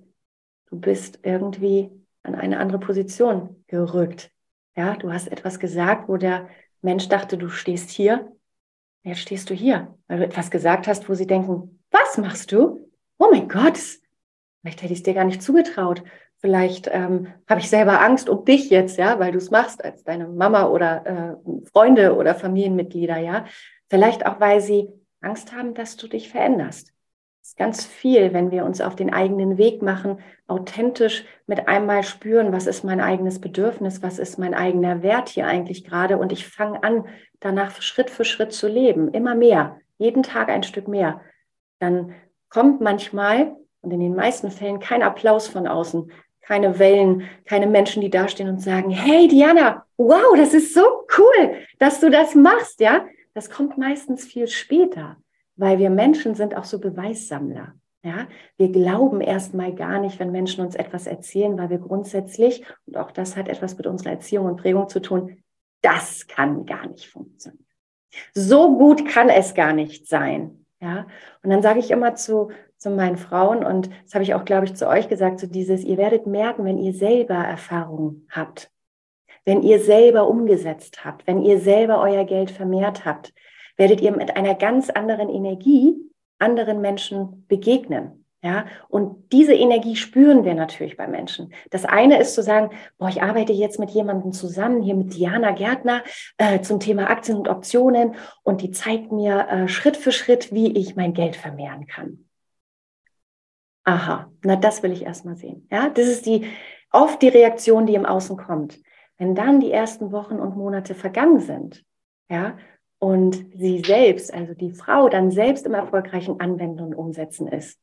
Du bist irgendwie an eine andere Position gerückt. Ja, du hast etwas gesagt, wo der Mensch dachte, du stehst hier. Jetzt stehst du hier, weil du etwas gesagt hast, wo sie denken, was machst du? Oh mein Gott, vielleicht hätte ich es dir gar nicht zugetraut. Vielleicht ähm, habe ich selber Angst um dich jetzt, ja, weil du es machst als deine Mama oder äh, Freunde oder Familienmitglieder, ja. Vielleicht auch, weil sie Angst haben, dass du dich veränderst ist ganz viel, wenn wir uns auf den eigenen Weg machen, authentisch mit einmal spüren, was ist mein eigenes Bedürfnis, was ist mein eigener Wert hier eigentlich gerade und ich fange an, danach Schritt für Schritt zu leben, immer mehr, jeden Tag ein Stück mehr. Dann kommt manchmal und in den meisten Fällen kein Applaus von außen, keine Wellen, keine Menschen, die dastehen und sagen, hey Diana, wow, das ist so cool, dass du das machst, ja. Das kommt meistens viel später, weil wir Menschen sind auch so Beweissammler. Ja, wir glauben erstmal gar nicht, wenn Menschen uns etwas erzählen, weil wir grundsätzlich, und auch das hat etwas mit unserer Erziehung und Prägung zu tun, das kann gar nicht funktionieren. So gut kann es gar nicht sein. Ja, und dann sage ich immer zu, zu meinen Frauen, und das habe ich auch, glaube ich, zu euch gesagt, so dieses, ihr werdet merken, wenn ihr selber Erfahrungen habt, wenn ihr selber umgesetzt habt, wenn ihr selber euer Geld vermehrt habt, werdet ihr mit einer ganz anderen Energie anderen Menschen begegnen. Ja, und diese Energie spüren wir natürlich bei Menschen. Das eine ist zu sagen, boah, ich arbeite jetzt mit jemandem zusammen, hier mit Diana Gärtner äh, zum Thema Aktien und Optionen und die zeigt mir äh, Schritt für Schritt, wie ich mein Geld vermehren kann. Aha, na das will ich erstmal sehen. Ja, das ist die oft die Reaktion, die im Außen kommt. Wenn dann die ersten Wochen und Monate vergangen sind, ja, und sie selbst, also die Frau, dann selbst im erfolgreichen Anwenden und Umsetzen ist.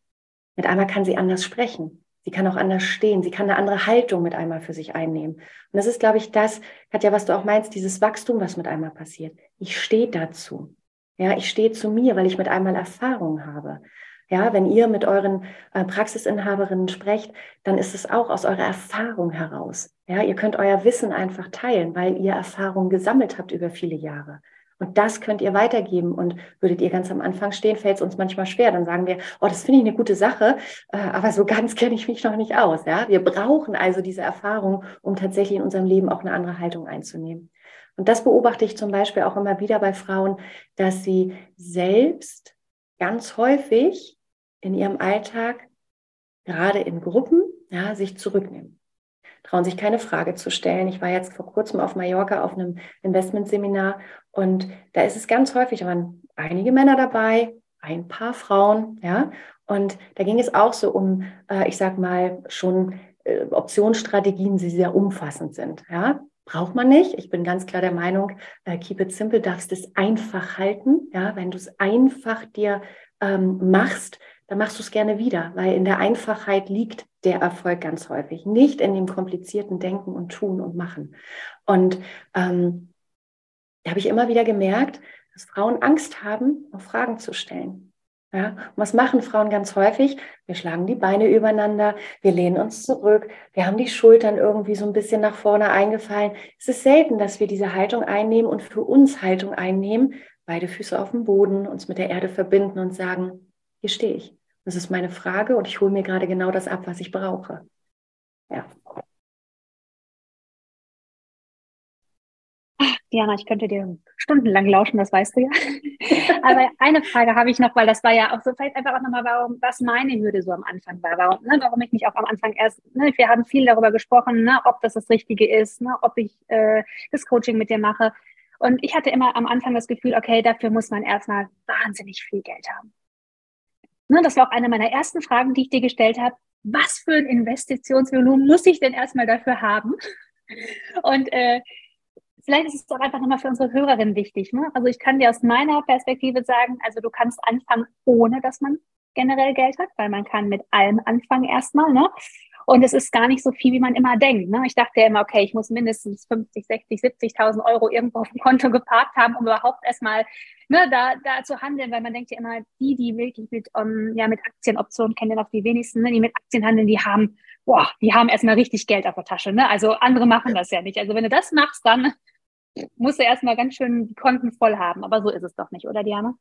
Mit einmal kann sie anders sprechen. Sie kann auch anders stehen. Sie kann eine andere Haltung mit einmal für sich einnehmen. Und das ist, glaube ich, das, Katja, was du auch meinst, dieses Wachstum, was mit einmal passiert. Ich stehe dazu. Ja, ich stehe zu mir, weil ich mit einmal Erfahrung habe. Ja, wenn ihr mit euren äh, Praxisinhaberinnen sprecht, dann ist es auch aus eurer Erfahrung heraus. Ja, ihr könnt euer Wissen einfach teilen, weil ihr Erfahrung gesammelt habt über viele Jahre. Und das könnt ihr weitergeben. Und würdet ihr ganz am Anfang stehen, fällt es uns manchmal schwer. Dann sagen wir, oh, das finde ich eine gute Sache, äh, aber so ganz kenne ich mich noch nicht aus. Ja? Wir brauchen also diese Erfahrung, um tatsächlich in unserem Leben auch eine andere Haltung einzunehmen. Und das beobachte ich zum Beispiel auch immer wieder bei Frauen, dass sie selbst ganz häufig in ihrem Alltag, gerade in Gruppen, ja, sich zurücknehmen trauen sich keine Frage zu stellen. Ich war jetzt vor kurzem auf Mallorca auf einem Investmentseminar und da ist es ganz häufig, da waren einige Männer dabei, ein paar Frauen, ja, und da ging es auch so um, äh, ich sag mal, schon äh, Optionsstrategien, die sehr umfassend sind, ja. Braucht man nicht. Ich bin ganz klar der Meinung, äh, keep it simple, darfst es einfach halten. Ja, wenn du es einfach dir ähm, machst, dann machst du es gerne wieder, weil in der Einfachheit liegt der Erfolg ganz häufig, nicht in dem komplizierten Denken und Tun und Machen. Und ähm, da habe ich immer wieder gemerkt, dass Frauen Angst haben, auf Fragen zu stellen. Ja, und was machen Frauen ganz häufig? Wir schlagen die Beine übereinander, wir lehnen uns zurück, wir haben die Schultern irgendwie so ein bisschen nach vorne eingefallen. Es ist selten, dass wir diese Haltung einnehmen und für uns Haltung einnehmen, beide Füße auf dem Boden, uns mit der Erde verbinden und sagen, hier stehe ich. Das ist meine Frage und ich hole mir gerade genau das ab, was ich brauche. Ja. Diana, ich könnte dir stundenlang lauschen, das weißt du ja. Aber eine Frage habe ich noch, weil das war ja auch so, vielleicht einfach auch nochmal, warum, was meine Hürde so am Anfang war, warum, ne, warum ich mich auch am Anfang erst, ne, wir haben viel darüber gesprochen, ne, ob das das Richtige ist, ne, ob ich äh, das Coaching mit dir mache. Und ich hatte immer am Anfang das Gefühl, okay, dafür muss man erstmal wahnsinnig viel Geld haben. Ne, das war auch eine meiner ersten Fragen, die ich dir gestellt habe. Was für ein Investitionsvolumen muss ich denn erstmal dafür haben? Und äh, vielleicht ist es doch einfach nochmal für unsere Hörerinnen wichtig. Ne? Also ich kann dir aus meiner Perspektive sagen, also du kannst anfangen, ohne dass man generell Geld hat, weil man kann mit allem anfangen erstmal. Ne? Und es ist gar nicht so viel, wie man immer denkt. Ne? Ich dachte ja immer, okay, ich muss mindestens 50, 60, 70.000 Euro irgendwo auf dem Konto geparkt haben, um überhaupt erstmal ne, da, da zu handeln, weil man denkt ja immer, die, die wirklich mit, um, ja, mit Aktienoptionen kennen ja noch die wenigsten, ne, die mit Aktien handeln, die haben, boah, die haben erstmal richtig Geld auf der Tasche. Ne? Also andere machen das ja nicht. Also wenn du das machst, dann musst du erstmal ganz schön die Konten voll haben. Aber so ist es doch nicht, oder Diana?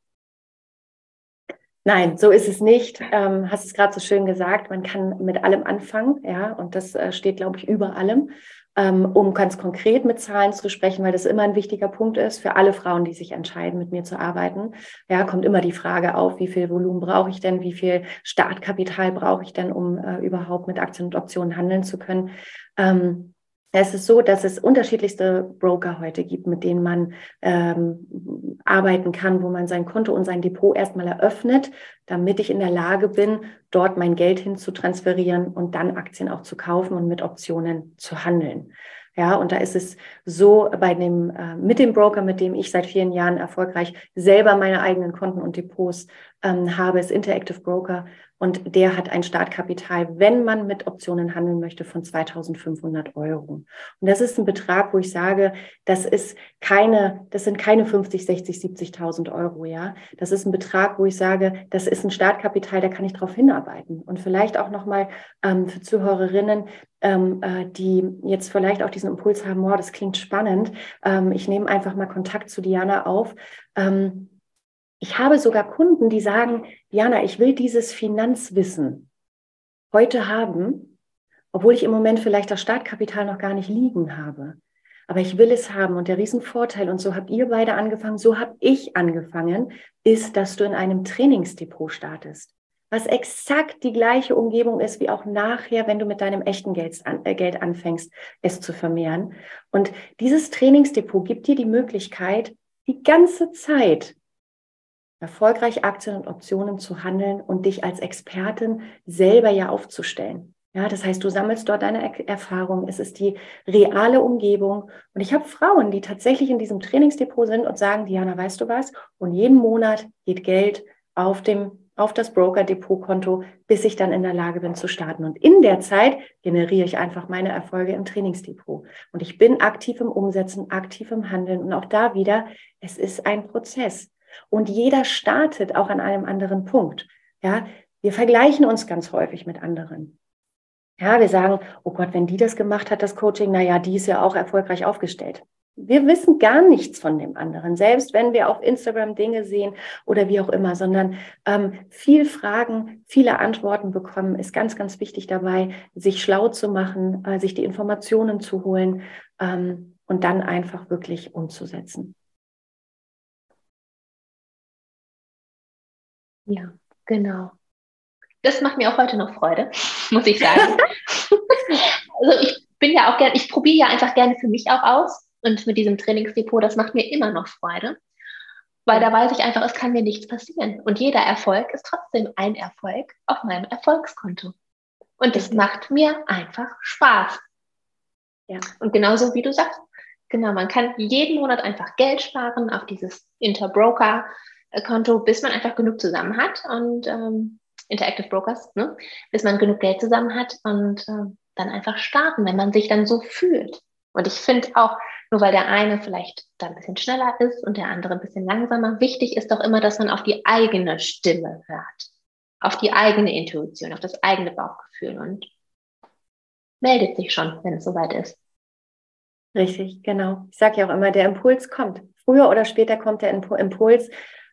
Nein, so ist es nicht. Ähm, hast es gerade so schön gesagt, man kann mit allem anfangen, ja, und das äh, steht, glaube ich, über allem, ähm, um ganz konkret mit Zahlen zu sprechen, weil das immer ein wichtiger Punkt ist für alle Frauen, die sich entscheiden, mit mir zu arbeiten. Ja, kommt immer die Frage auf, wie viel Volumen brauche ich denn, wie viel Startkapital brauche ich denn, um äh, überhaupt mit Aktien und Optionen handeln zu können. Ähm, es ist so, dass es unterschiedlichste Broker heute gibt, mit denen man ähm, arbeiten kann, wo man sein Konto und sein Depot erstmal eröffnet, damit ich in der Lage bin, dort mein Geld hin zu transferieren und dann Aktien auch zu kaufen und mit Optionen zu handeln. Ja, und da ist es so bei dem, äh, mit dem Broker, mit dem ich seit vielen Jahren erfolgreich selber meine eigenen Konten und Depots ähm, habe, ist Interactive Broker. Und der hat ein Startkapital, wenn man mit Optionen handeln möchte, von 2500 Euro. Und das ist ein Betrag, wo ich sage, das ist keine, das sind keine 50, 60, 70.000 Euro, ja. Das ist ein Betrag, wo ich sage, das ist ein Startkapital, da kann ich drauf hinarbeiten. Und vielleicht auch nochmal ähm, für Zuhörerinnen, ähm, äh, die jetzt vielleicht auch diesen Impuls haben, wow, das klingt spannend. Ähm, ich nehme einfach mal Kontakt zu Diana auf. Ähm, ich habe sogar Kunden, die sagen, Jana, ich will dieses Finanzwissen heute haben, obwohl ich im Moment vielleicht das Startkapital noch gar nicht liegen habe. Aber ich will es haben. Und der Riesenvorteil, und so habt ihr beide angefangen, so habe ich angefangen, ist, dass du in einem Trainingsdepot startest. Was exakt die gleiche Umgebung ist, wie auch nachher, wenn du mit deinem echten Geld, äh, Geld anfängst, es zu vermehren. Und dieses Trainingsdepot gibt dir die Möglichkeit, die ganze Zeit erfolgreich Aktien und Optionen zu handeln und dich als Expertin selber ja aufzustellen. Ja, das heißt, du sammelst dort deine Erfahrung. Es ist die reale Umgebung. Und ich habe Frauen, die tatsächlich in diesem Trainingsdepot sind und sagen, Diana, weißt du was? Und jeden Monat geht Geld auf dem auf das Broker-Depot-Konto, bis ich dann in der Lage bin zu starten. Und in der Zeit generiere ich einfach meine Erfolge im Trainingsdepot. Und ich bin aktiv im Umsetzen, aktiv im Handeln. Und auch da wieder, es ist ein Prozess. Und jeder startet auch an einem anderen Punkt. Ja, wir vergleichen uns ganz häufig mit anderen. Ja, wir sagen, oh Gott, wenn die das gemacht hat, das Coaching, na ja, die ist ja auch erfolgreich aufgestellt. Wir wissen gar nichts von dem anderen, selbst wenn wir auf Instagram Dinge sehen oder wie auch immer, sondern ähm, viel Fragen, viele Antworten bekommen, ist ganz, ganz wichtig dabei, sich schlau zu machen, äh, sich die Informationen zu holen ähm, und dann einfach wirklich umzusetzen. Ja, genau. Das macht mir auch heute noch Freude, muss ich sagen. also ich bin ja auch gerne, ich probiere ja einfach gerne für mich auch aus. Und mit diesem Trainingsdepot, das macht mir immer noch Freude. Weil da weiß ich einfach, es kann mir nichts passieren. Und jeder Erfolg ist trotzdem ein Erfolg auf meinem Erfolgskonto. Und das macht mir einfach Spaß. Ja. Und genauso wie du sagst, genau, man kann jeden Monat einfach Geld sparen auf dieses Interbroker Konto, bis man einfach genug zusammen hat und ähm, Interactive Brokers, ne? bis man genug Geld zusammen hat und äh, dann einfach starten, wenn man sich dann so fühlt. Und ich finde auch, nur weil der eine vielleicht da ein bisschen schneller ist und der andere ein bisschen langsamer, wichtig ist doch immer, dass man auf die eigene Stimme hört, auf die eigene Intuition, auf das eigene Bauchgefühl und meldet sich schon, wenn es soweit ist. Richtig, genau. Ich sage ja auch immer, der Impuls kommt. Früher oder später kommt der Impuls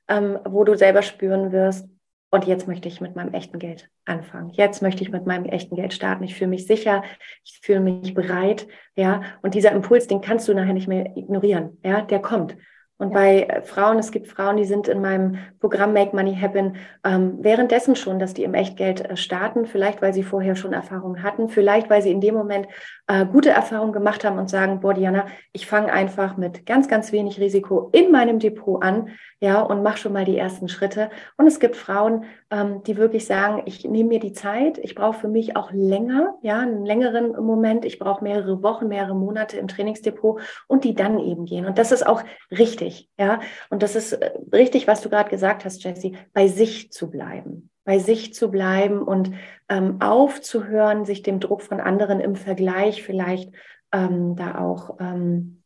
ähm, wo du selber spüren wirst, und jetzt möchte ich mit meinem echten Geld anfangen. Jetzt möchte ich mit meinem echten Geld starten. Ich fühle mich sicher, ich fühle mich bereit, ja. Und dieser Impuls, den kannst du nachher nicht mehr ignorieren, ja. Der kommt. Und ja. bei äh, Frauen, es gibt Frauen, die sind in meinem Programm Make Money Happen ähm, währenddessen schon, dass die im Echtgeld äh, starten, vielleicht weil sie vorher schon Erfahrungen hatten, vielleicht weil sie in dem Moment äh, gute Erfahrungen gemacht haben und sagen, boah, Diana, ich fange einfach mit ganz, ganz wenig Risiko in meinem Depot an, ja, und mach schon mal die ersten Schritte. Und es gibt Frauen, ähm, die wirklich sagen, ich nehme mir die Zeit, ich brauche für mich auch länger, ja, einen längeren Moment, ich brauche mehrere Wochen, mehrere Monate im Trainingsdepot und die dann eben gehen. Und das ist auch richtig, ja. Und das ist äh, richtig, was du gerade gesagt hast, Jessie, bei sich zu bleiben bei sich zu bleiben und ähm, aufzuhören, sich dem Druck von anderen im Vergleich vielleicht ähm, da auch ähm,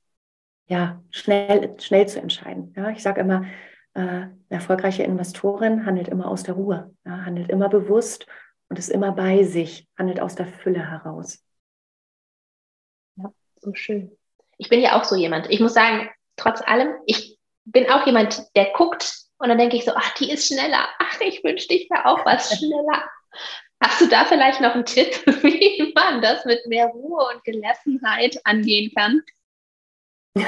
ja, schnell, schnell zu entscheiden. Ja, ich sage immer, äh, erfolgreiche Investorin handelt immer aus der Ruhe, ja, handelt immer bewusst und ist immer bei sich, handelt aus der Fülle heraus. Ja, so schön. Ich bin ja auch so jemand. Ich muss sagen, trotz allem, ich bin auch jemand, der guckt und dann denke ich so, ach, die ist schneller. Ach, ich wünschte, ich wäre auch was schneller. Hast du da vielleicht noch einen Tipp, wie man das mit mehr Ruhe und Gelassenheit angehen kann?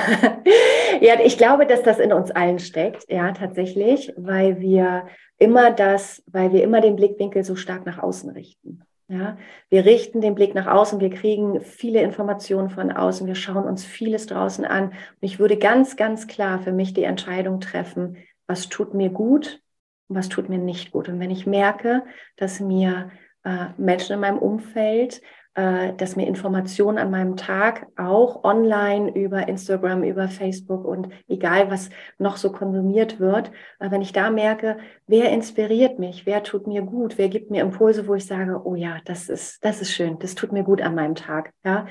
ja, ich glaube, dass das in uns allen steckt, ja, tatsächlich, weil wir immer das, weil wir immer den Blickwinkel so stark nach außen richten. Ja, wir richten den Blick nach außen, wir kriegen viele Informationen von außen, wir schauen uns vieles draußen an. Und ich würde ganz, ganz klar für mich die Entscheidung treffen, was tut mir gut und was tut mir nicht gut. Und wenn ich merke, dass mir äh, Menschen in meinem Umfeld äh, dass mir Informationen an meinem Tag auch online über Instagram, über Facebook und egal was noch so konsumiert wird, äh, wenn ich da merke, wer inspiriert mich, wer tut mir gut, wer gibt mir Impulse, wo ich sage, oh ja, das ist, das ist schön, das tut mir gut an meinem Tag. Ja,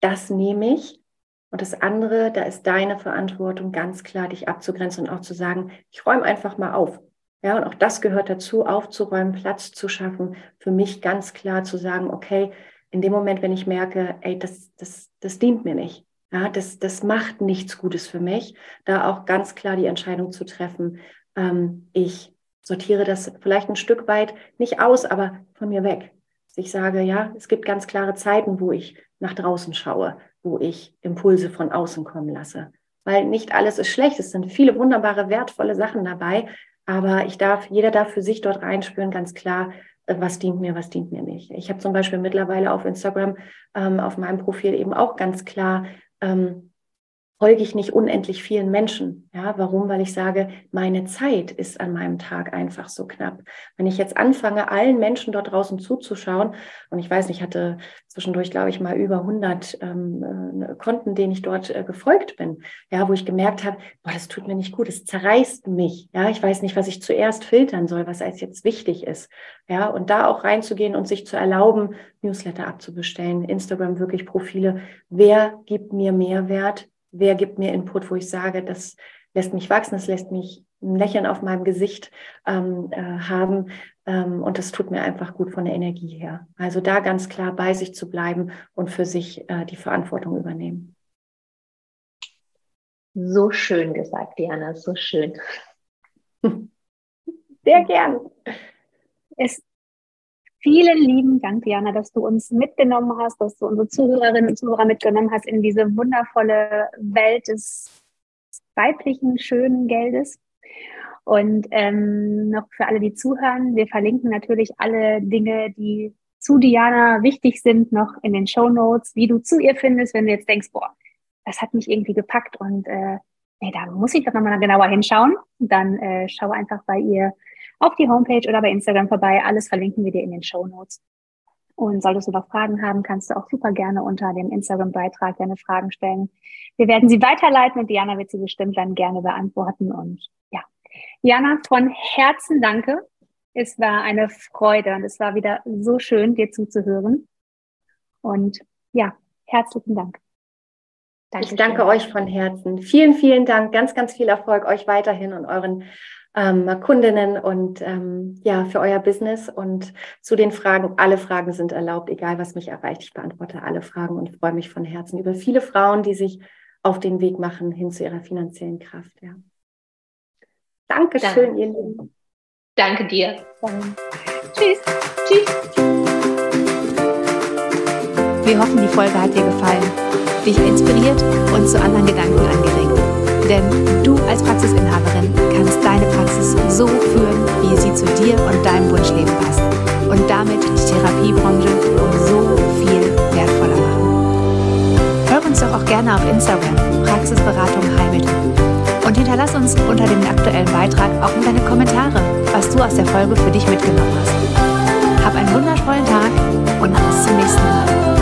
das nehme ich. Und das andere, da ist deine Verantwortung ganz klar, dich abzugrenzen und auch zu sagen, ich räume einfach mal auf. Ja, und auch das gehört dazu, aufzuräumen, Platz zu schaffen, für mich ganz klar zu sagen, okay, in dem Moment, wenn ich merke, ey, das, das, das dient mir nicht, ja, das, das macht nichts Gutes für mich, da auch ganz klar die Entscheidung zu treffen, ähm, ich sortiere das vielleicht ein Stück weit nicht aus, aber von mir weg. Ich sage, ja, es gibt ganz klare Zeiten, wo ich nach draußen schaue, wo ich Impulse von außen kommen lasse. Weil nicht alles ist schlecht. Es sind viele wunderbare, wertvolle Sachen dabei. Aber ich darf, jeder darf für sich dort reinspüren, ganz klar, was dient mir, was dient mir nicht. Ich habe zum Beispiel mittlerweile auf Instagram ähm, auf meinem Profil eben auch ganz klar ähm, folge ich nicht unendlich vielen Menschen. Ja, warum? Weil ich sage, meine Zeit ist an meinem Tag einfach so knapp. Wenn ich jetzt anfange, allen Menschen dort draußen zuzuschauen, und ich weiß nicht, ich hatte zwischendurch, glaube ich, mal über 100 ähm, äh, Konten, denen ich dort äh, gefolgt bin, ja, wo ich gemerkt habe, boah, das tut mir nicht gut, es zerreißt mich. Ja, ich weiß nicht, was ich zuerst filtern soll, was als jetzt wichtig ist. Ja, und da auch reinzugehen und sich zu erlauben, Newsletter abzubestellen, Instagram wirklich Profile. Wer gibt mir Mehrwert? Wer gibt mir Input, wo ich sage, das lässt mich wachsen, das lässt mich ein Lächeln auf meinem Gesicht ähm, äh, haben ähm, und das tut mir einfach gut von der Energie her. Also da ganz klar bei sich zu bleiben und für sich äh, die Verantwortung übernehmen. So schön gesagt, Diana, so schön. Sehr gern. Es Vielen lieben Dank, Diana, dass du uns mitgenommen hast, dass du unsere Zuhörerinnen und Zuhörer mitgenommen hast in diese wundervolle Welt des weiblichen, schönen Geldes. Und ähm, noch für alle, die zuhören, wir verlinken natürlich alle Dinge, die zu Diana wichtig sind, noch in den Show Notes, wie du zu ihr findest, wenn du jetzt denkst, boah, das hat mich irgendwie gepackt und äh, nee, da muss ich doch nochmal genauer hinschauen. Dann äh, schau einfach bei ihr auf die Homepage oder bei Instagram vorbei. Alles verlinken wir dir in den Show Notes. Und solltest du noch Fragen haben, kannst du auch super gerne unter dem Instagram-Beitrag deine Fragen stellen. Wir werden sie weiterleiten und Diana wird sie bestimmt dann gerne beantworten. Und ja, Diana, von Herzen danke. Es war eine Freude und es war wieder so schön, dir zuzuhören. Und ja, herzlichen Dank. Dankeschön. Ich danke euch von Herzen. Vielen, vielen Dank. Ganz, ganz viel Erfolg euch weiterhin und euren ähm, Kundinnen und ähm, ja, für euer Business. Und zu den Fragen, alle Fragen sind erlaubt, egal was mich erreicht. Ich beantworte alle Fragen und freue mich von Herzen über viele Frauen, die sich auf den Weg machen hin zu ihrer finanziellen Kraft. Ja. Dankeschön, Danke. ihr Lieben. Danke dir. Dann. Tschüss. Tschüss. Wir hoffen, die Folge hat dir gefallen, dich inspiriert und zu anderen Gedanken angeregt. Denn du als Praxisinhaberin kannst deine Praxis so führen, wie sie zu dir und deinem Wunschleben passt. Und damit die Therapiebranche um so viel wertvoller machen. Hör uns doch auch gerne auf Instagram, Praxisberatung Heimel. Und hinterlass uns unter dem aktuellen Beitrag auch in deine Kommentare, was du aus der Folge für dich mitgenommen hast. Hab einen wundervollen Tag und bis zum nächsten Mal.